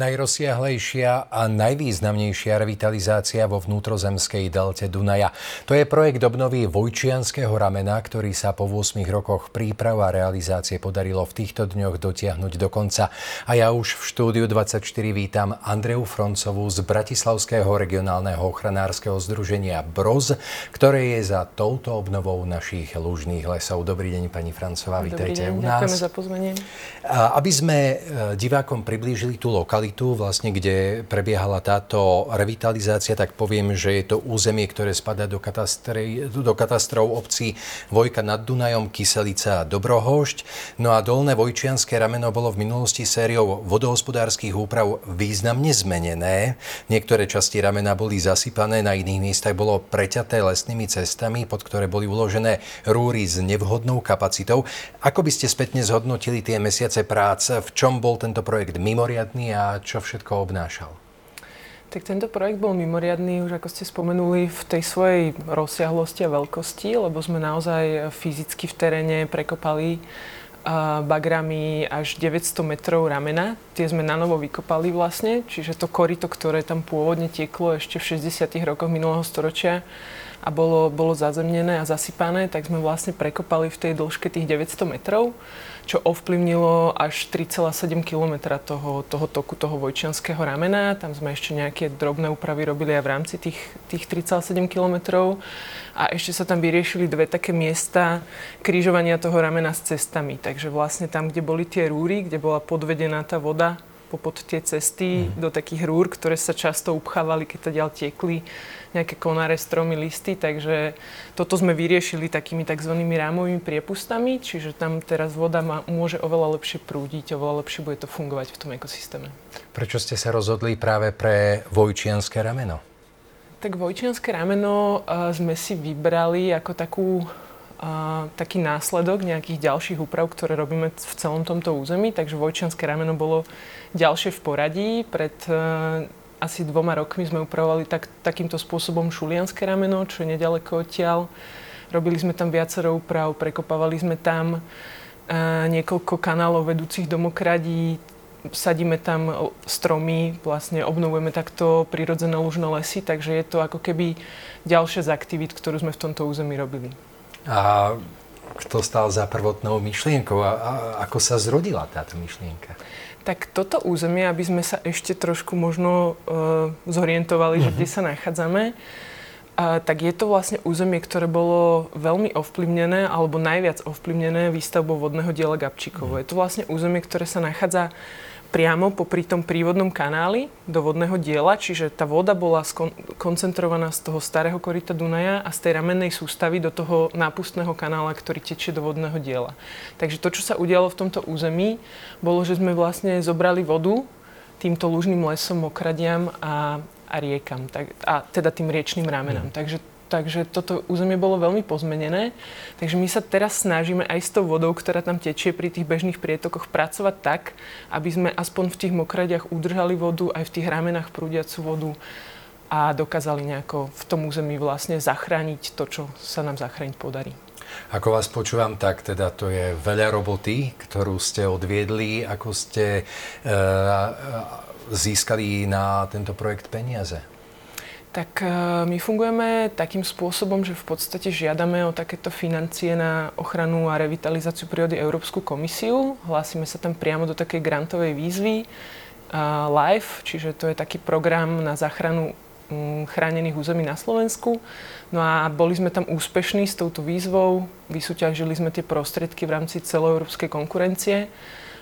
Najrozsiahlejšia a najvýznamnejšia revitalizácia vo vnútrozemskej delte Dunaja. To je projekt obnovy Vojčianského ramena, ktorý sa po 8 rokoch príprav a realizácie podarilo v týchto dňoch dotiahnuť do konca. A ja už v štúdiu 24 vítam Andreu Froncovú z Bratislavského regionálneho ochranárskeho združenia BROZ, ktoré je za touto obnovou našich lužných lesov. Dobrý deň, pani Francová, vítajte u nás. Ďakujeme za pozvanie. Aby sme e, divákom priblížili tú lokalitu, lokalitu, vlastne, kde prebiehala táto revitalizácia, tak poviem, že je to územie, ktoré spadá do, do katastrov obcí Vojka nad Dunajom, Kyselica a Dobrohošť. No a dolné Vojčianské rameno bolo v minulosti sériou vodohospodárskych úprav významne zmenené. Niektoré časti ramena boli zasypané, na iných miestach bolo preťaté lesnými cestami, pod ktoré boli uložené rúry s nevhodnou kapacitou. Ako by ste spätne zhodnotili tie mesiace práce? V čom bol tento projekt mimoriadný a čo všetko obnášal? Tak tento projekt bol mimoriadný, už ako ste spomenuli, v tej svojej rozsiahlosti a veľkosti, lebo sme naozaj fyzicky v teréne prekopali bagrami až 900 metrov ramena. Tie sme na novo vykopali vlastne, čiže to korito, ktoré tam pôvodne tieklo ešte v 60. rokoch minulého storočia, a bolo, bolo zazemnené a zasypané, tak sme vlastne prekopali v tej dĺžke tých 900 metrov, čo ovplyvnilo až 3,7 km toho, toho toku toho Vojčianského ramena. Tam sme ešte nejaké drobné úpravy robili aj v rámci tých, tých 3,7 km. A ešte sa tam vyriešili dve také miesta krížovania toho ramena s cestami. Takže vlastne tam, kde boli tie rúry, kde bola podvedená tá voda popod tie cesty mm. do takých rúr, ktoré sa často upchávali, keď to ďal tiekli nejaké konáre, stromy, listy, takže toto sme vyriešili takými tzv. rámovými priepustami, čiže tam teraz voda má, môže oveľa lepšie prúdiť, oveľa lepšie bude to fungovať v tom ekosystéme. Prečo ste sa rozhodli práve pre Vojčianské rameno? Tak Vojčianské rameno uh, sme si vybrali ako takú a taký následok nejakých ďalších úprav, ktoré robíme v celom tomto území. Takže Vojčianské rameno bolo ďalšie v poradí. Pred uh, asi dvoma rokmi sme upravovali tak, takýmto spôsobom Šulianské rameno, čo je nedaleko odtiaľ. Robili sme tam viacero úprav, prekopávali sme tam uh, niekoľko kanálov vedúcich do mokradí, sadíme tam stromy, vlastne obnovujeme takto prirodzené lužné lesy, takže je to ako keby ďalšia z aktivít, ktorú sme v tomto území robili. A kto stal za prvotnou myšlienkou a, a ako sa zrodila táto myšlienka? Tak toto územie, aby sme sa ešte trošku možno uh, zorientovali, mm-hmm. že kde mhm. sa nachádzame, uh, tak je to vlastne územie, ktoré bolo veľmi ovplyvnené, alebo najviac ovplyvnené výstavbou vodného diela Gabčíkovo. Mm-hmm. Je to vlastne územie, ktoré sa nachádza priamo popri tom prívodnom kanáli do vodného diela, čiže tá voda bola skon- koncentrovaná z toho starého korita Dunaja a z tej ramennej sústavy do toho nápustného kanála, ktorý tečie do vodného diela. Takže to, čo sa udialo v tomto území, bolo, že sme vlastne zobrali vodu týmto lužným lesom, mokradiam a, a riekam, tak, a teda tým riečným ramenám. Mm. Takže Takže toto územie bolo veľmi pozmenené. Takže my sa teraz snažíme aj s tou vodou, ktorá tam tečie pri tých bežných prietokoch, pracovať tak, aby sme aspoň v tých mokradiach udržali vodu, aj v tých ramenách prúdiacu vodu a dokázali nejako v tom území vlastne zachrániť to, čo sa nám zachrániť podarí. Ako vás počúvam, tak teda to je veľa roboty, ktorú ste odviedli, ako ste e, získali na tento projekt peniaze. Tak e, my fungujeme takým spôsobom, že v podstate žiadame o takéto financie na ochranu a revitalizáciu prírody Európsku komisiu. Hlásime sa tam priamo do takej grantovej výzvy uh, LIFE, čiže to je taký program na záchranu um, chránených území na Slovensku. No a boli sme tam úspešní s touto výzvou, vysúťažili sme tie prostriedky v rámci celoeurópskej konkurencie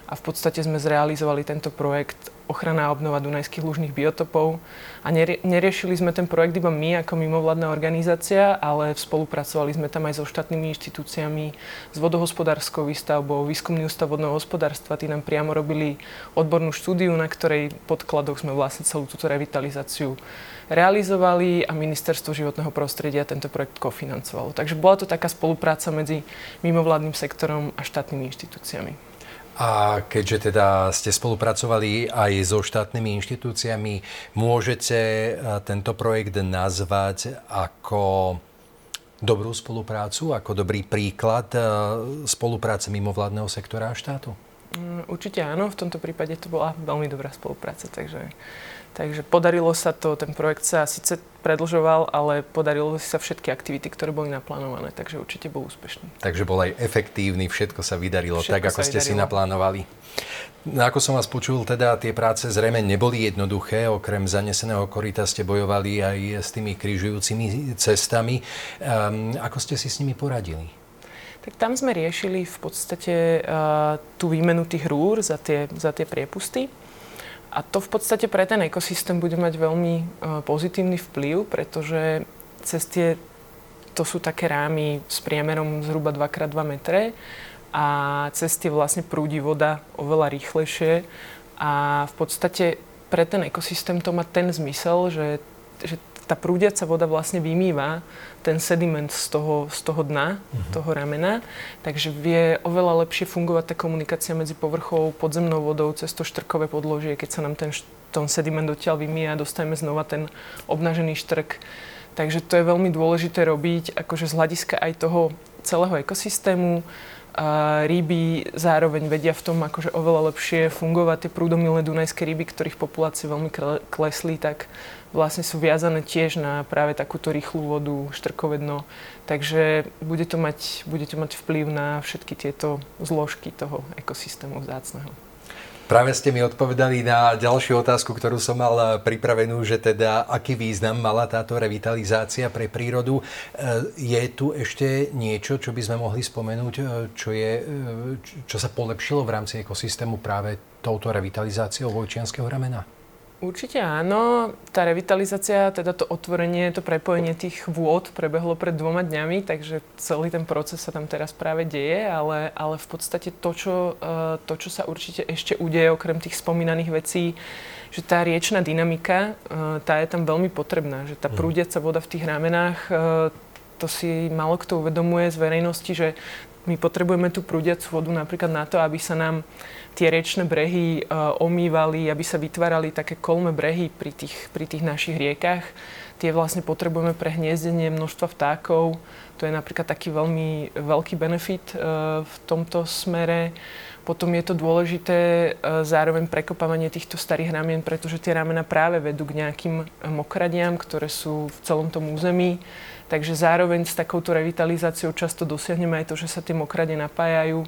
a v podstate sme zrealizovali tento projekt ochrana a obnova dunajských lužných biotopov. A neriešili sme ten projekt iba my ako mimovládna organizácia, ale spolupracovali sme tam aj so štátnymi inštitúciami, s vodohospodárskou výstavbou, výskumný ústav vodného hospodárstva. Tí nám priamo robili odbornú štúdiu, na ktorej podkladoch sme vlastne celú túto revitalizáciu realizovali a Ministerstvo životného prostredia tento projekt kofinancovalo. Takže bola to taká spolupráca medzi mimovládnym sektorom a štátnymi inštitúciami. A keďže teda ste spolupracovali aj so štátnymi inštitúciami, môžete e, tento projekt nazvať ako dobrú spoluprácu, ako dobrý príklad e, spolupráce mimovládneho sektora a štátu? Mm, určite áno, v tomto prípade to bola veľmi dobrá spolupráca, takže, takže podarilo sa to, ten projekt sa síce predlžoval, ale podarilo sa všetky aktivity, ktoré boli naplánované, takže určite bol úspešný. Takže bol aj efektívny, všetko sa vydarilo všetko tak, ako ste vydarilo. si naplánovali. No, ako som vás počul, teda tie práce zrejme neboli jednoduché. Okrem zaneseného korita ste bojovali aj s tými križujúcimi cestami. Um, ako ste si s nimi poradili? Tak tam sme riešili v podstate uh, tú výmenu tých rúr za tie, za tie priepusty. A to v podstate pre ten ekosystém bude mať veľmi uh, pozitívny vplyv, pretože cez tie, to sú také rámy s priemerom zhruba 2x2 metre a cez tie vlastne prúdi voda oveľa rýchlejšie. A v podstate pre ten ekosystém to má ten zmysel, že, že tá prúdiaca voda vlastne vymýva ten sediment z toho, z toho dna, uh-huh. toho ramena, takže vie oveľa lepšie fungovať tá komunikácia medzi povrchou, podzemnou vodou cez to štrkové podložie, keď sa nám ten, ten sediment odtiaľ vymýja, dostaneme znova ten obnažený štrk. Takže to je veľmi dôležité robiť akože z hľadiska aj toho celého ekosystému, a ryby zároveň vedia v tom akože oveľa lepšie fungovať. Tie prúdomilné dunajské ryby, ktorých populácie veľmi klesli, tak vlastne sú viazané tiež na práve takúto rýchlu vodu, štrkové. Takže bude to mať, bude to mať vplyv na všetky tieto zložky toho ekosystému vzácneho. Práve ste mi odpovedali na ďalšiu otázku, ktorú som mal eh, pripravenú, že teda aký význam mala táto revitalizácia pre prírodu. Eh, je tu ešte niečo, čo by sme mohli spomenúť, eh, čo, je, čo sa polepšilo v rámci ekosystému práve touto revitalizáciou Vojčianského ramena? Určite áno. Tá revitalizácia, teda to otvorenie, to prepojenie tých vôd prebehlo pred dvoma dňami, takže celý ten proces sa tam teraz práve deje, ale, ale v podstate to čo, e, to, čo sa určite ešte udeje, okrem tých spomínaných vecí, že tá riečná dynamika, e, tá je tam veľmi potrebná, že tá mhm. prúdiaca voda v tých ramenách, e, to si málo kto uvedomuje z verejnosti, že my potrebujeme tú prúdiacu vodu napríklad na to, aby sa nám tie riečne brehy uh, omývali, aby sa vytvárali také kolme brehy pri tých, pri tých našich riekach. Tie vlastne potrebujeme pre hniezdenie množstva vtákov. To je napríklad taký veľmi veľký benefit uh, v tomto smere. Potom je to dôležité uh, zároveň prekopávanie týchto starých ramien, pretože tie ramena práve vedú k nejakým mokradiam, ktoré sú v celom tom území. Takže zároveň s takouto revitalizáciou často dosiahneme aj to, že sa tie mokradie napájajú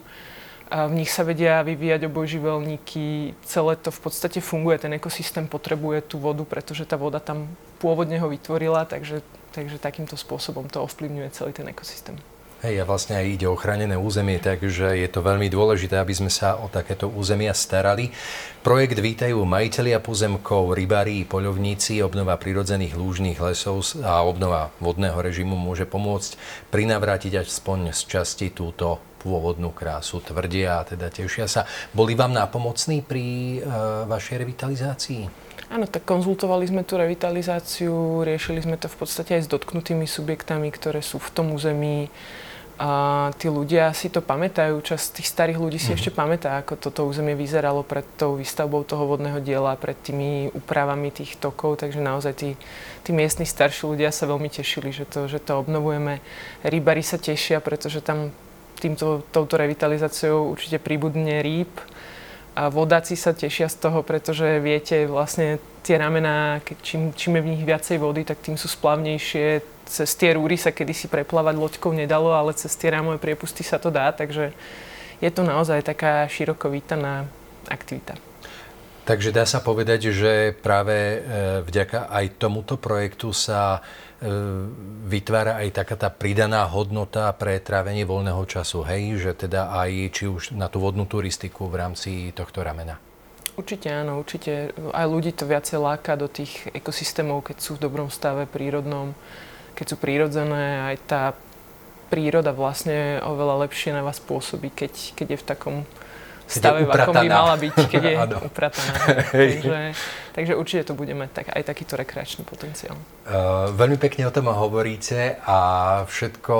v nich sa vedia vyvíjať obojživelníky. Celé to v podstate funguje, ten ekosystém potrebuje tú vodu, pretože tá voda tam pôvodne ho vytvorila, takže, takže takýmto spôsobom to ovplyvňuje celý ten ekosystém. Hej, a vlastne aj ide o chránené územie, takže je to veľmi dôležité, aby sme sa o takéto územia starali. Projekt vítajú majiteľia pozemkov, rybári, poľovníci, obnova prirodzených lúžnych lesov a obnova vodného režimu môže pomôcť prinavrátiť aspoň z časti túto pôvodnú krásu, tvrdia a teda tešia sa. Boli vám nápomocní pri e, vašej revitalizácii? Áno, tak konzultovali sme tú revitalizáciu, riešili sme to v podstate aj s dotknutými subjektami, ktoré sú v tom území a tí ľudia si to pamätajú, časť tých starých ľudí si mm-hmm. ešte pamätá, ako toto územie vyzeralo pred tou výstavbou toho vodného diela, pred tými úpravami tých tokov, takže naozaj tí, tí miestni starší ľudia sa veľmi tešili, že to, že to obnovujeme. Rybári sa tešia, pretože tam týmto, touto revitalizáciou určite príbudne rýb, a vodáci sa tešia z toho, pretože viete, vlastne tie ramená, čím, čím je v nich viacej vody, tak tým sú splavnejšie. Cez tie rúry sa kedysi preplávať loďkou nedalo, ale cez tie rámové priepusty sa to dá, takže je to naozaj taká široko vítaná aktivita. Takže dá sa povedať, že práve e, vďaka aj tomuto projektu sa E, vytvára aj taká tá pridaná hodnota pre trávenie voľného času, hej? Že teda aj či už na tú vodnú turistiku v rámci tohto ramena. Určite áno, určite. Aj ľudí to viacej láka do tých ekosystémov, keď sú v dobrom stave prírodnom, keď sú prírodzené, aj tá príroda vlastne oveľa lepšie na vás pôsobí, keď, keď je v takom stave, v akom by mala byť, keď je uprataná. takže, takže určite to bude mať tak, aj takýto rekreačný potenciál. Uh, veľmi pekne o tom hovoríte a všetko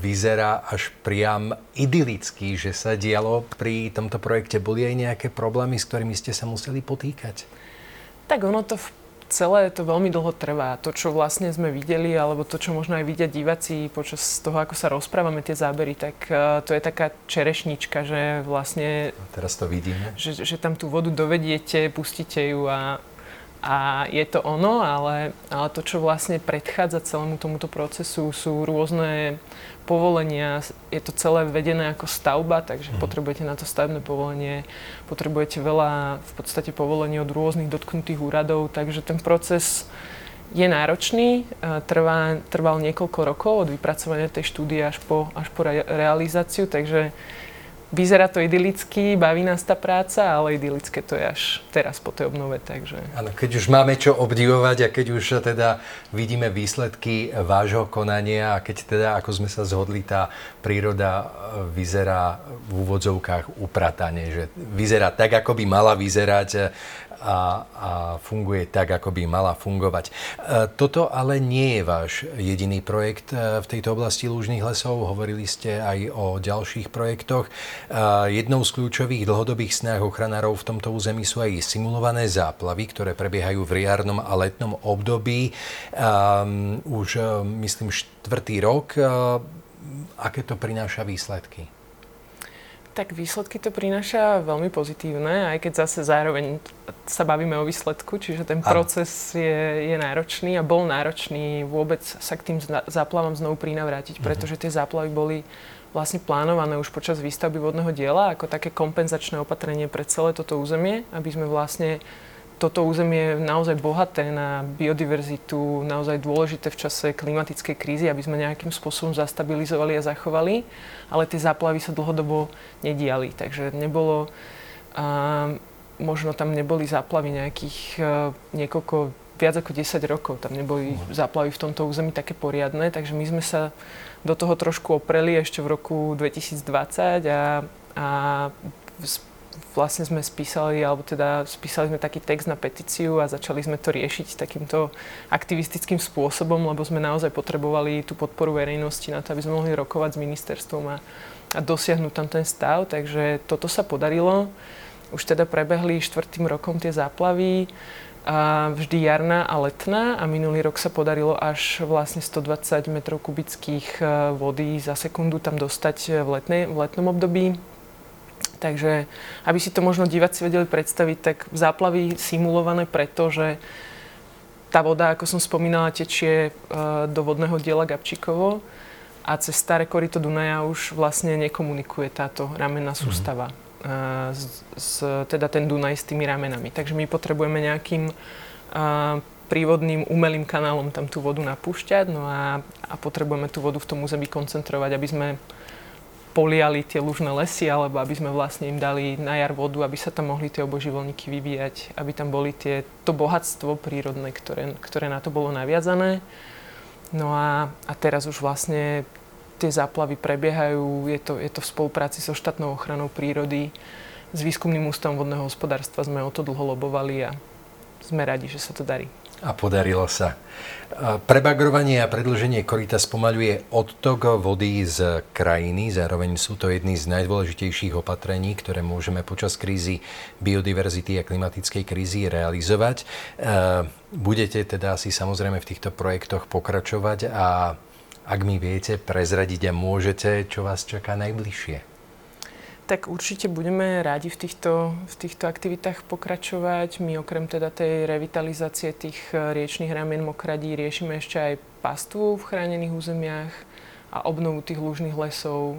vyzerá až priam idylicky, že sa dialo pri tomto projekte. Boli aj nejaké problémy, s ktorými ste sa museli potýkať? Tak ono to v celé to veľmi dlho trvá. To, čo vlastne sme videli, alebo to, čo možno aj vidia diváci počas toho, ako sa rozprávame tie zábery, tak uh, to je taká čerešnička, že vlastne... A teraz to vidíme. Že, že tam tú vodu dovediete, pustíte ju a, a je to ono, ale, ale to, čo vlastne predchádza celému tomuto procesu, sú rôzne povolenia, je to celé vedené ako stavba, takže mm. potrebujete na to stavebné povolenie, potrebujete veľa v podstate povolení od rôznych dotknutých úradov, takže ten proces je náročný, trvá, trval niekoľko rokov od vypracovania tej štúdie až po, až po re, realizáciu, takže Vyzerá to idylicky, baví nás tá práca, ale idylické to je až teraz po tej obnove, takže... Áno, keď už máme čo obdivovať a keď už teda vidíme výsledky vášho konania a keď teda, ako sme sa zhodli, tá príroda e, vyzerá v úvodzovkách upratane, že vyzerá tak, ako by mala vyzerať a, a funguje tak, ako by mala fungovať. E, toto ale nie je váš jediný projekt e, v tejto oblasti lúžnych lesov. Hovorili ste aj o ďalších projektoch. E, jednou z kľúčových dlhodobých snách ochranárov v tomto území sú aj simulované záplavy, ktoré prebiehajú v riarnom a letnom období. Už myslím štvrtý rok. Aké to prináša výsledky? Tak výsledky to prináša veľmi pozitívne, aj keď zase zároveň sa bavíme o výsledku, čiže ten proces je, je náročný a bol náročný vôbec sa k tým záplavám znovu prinavrátiť, mhm. pretože tie záplavy boli vlastne plánované už počas výstavby vodného diela ako také kompenzačné opatrenie pre celé toto územie, aby sme vlastne toto územie je naozaj bohaté na biodiverzitu, naozaj dôležité v čase klimatickej krízy, aby sme nejakým spôsobom zastabilizovali a zachovali, ale tie záplavy sa dlhodobo nediali, takže nebolo, a možno tam neboli záplavy nejakých a, niekoľko, viac ako 10 rokov, tam neboli mhm. záplavy v tomto území také poriadne, takže my sme sa do toho trošku opreli ešte v roku 2020 a, a vlastne sme spísali, alebo teda spísali sme taký text na petíciu a začali sme to riešiť takýmto aktivistickým spôsobom, lebo sme naozaj potrebovali tú podporu verejnosti na to, aby sme mohli rokovať s ministerstvom a, a dosiahnuť tam ten stav. Takže toto sa podarilo. Už teda prebehli štvrtým rokom tie záplavy, a vždy jarná a letná a minulý rok sa podarilo až vlastne 120 m kubických e, vody za sekundu tam dostať v, letnej, v letnom období. Takže aby si to možno diváci vedeli predstaviť, tak záplavy simulované preto, že tá voda, ako som spomínala, tečie e, do vodného diela Gabčíkovo a cez staré korito Dunaja už vlastne nekomunikuje táto ramenná mhm. sústava. Mm. S, s, teda ten Dunaj s tými ramenami. Takže my potrebujeme nejakým a, prívodným umelým kanálom tam tú vodu napúšťať no a, a potrebujeme tú vodu v tom území koncentrovať, aby sme poliali tie lužné lesy, alebo aby sme vlastne im dali na jar vodu, aby sa tam mohli tie oboživolníky vyvíjať, aby tam boli tie, to bohatstvo prírodné, ktoré, ktoré na to bolo naviazané. No a, a teraz už vlastne tie záplavy prebiehajú, je to, je to v spolupráci so štátnou ochranou prírody, s výskumným ústavom vodného hospodárstva sme o to dlho lobovali a sme radi, že sa to darí. A podarilo sa. Prebagrovanie a predlženie korita spomaľuje odtok vody z krajiny. Zároveň sú to jedny z najdôležitejších opatrení, ktoré môžeme počas krízy biodiverzity a klimatickej krízy realizovať. Budete teda asi samozrejme v týchto projektoch pokračovať a ak mi viete prezradiť a môžete, čo vás čaká najbližšie? Tak určite budeme rádi v týchto, v týchto aktivitách pokračovať. My okrem teda tej revitalizácie tých eh, riečných ramien mokradí riešime ešte aj pastvu v chránených územiach a obnovu tých lúžnych lesov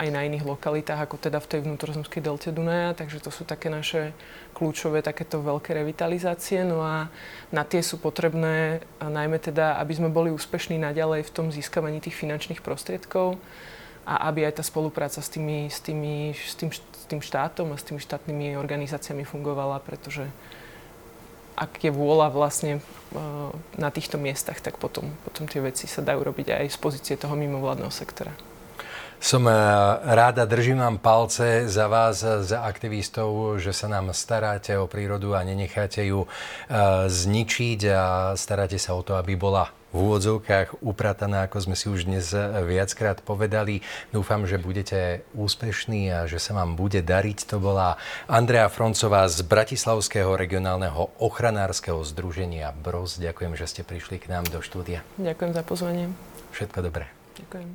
aj na iných lokalitách, ako teda v tej vnútrozemskej delte Dunaja. Takže to sú také naše kľúčové takéto veľké revitalizácie. No a na tie sú potrebné najmä teda, aby sme boli úspešní naďalej v tom získavaní tých finančných prostriedkov a aby aj tá spolupráca s, tými, s, tými, s, tým, s tým štátom a s tými štátnymi organizáciami fungovala, pretože ak je vôľa vlastne uh, na týchto miestach, tak potom, potom tie veci sa dajú robiť aj z pozície toho mimovládneho sektora. Som e, ráda, držím vám palce za vás, za aktivistov, že sa nám staráte o prírodu a nenecháte ju e, zničiť a staráte sa o to, aby bola v úvodzovkách uprataná, ako sme si už dnes viackrát povedali. Dúfam, že budete úspešní a že sa vám bude dariť. To bola Andrea Froncová z Bratislavského regionálneho ochranárskeho združenia BROS. Ďakujem, že ste prišli k nám do štúdia. Ďakujem za pozvanie. Všetko dobré. Ďakujem.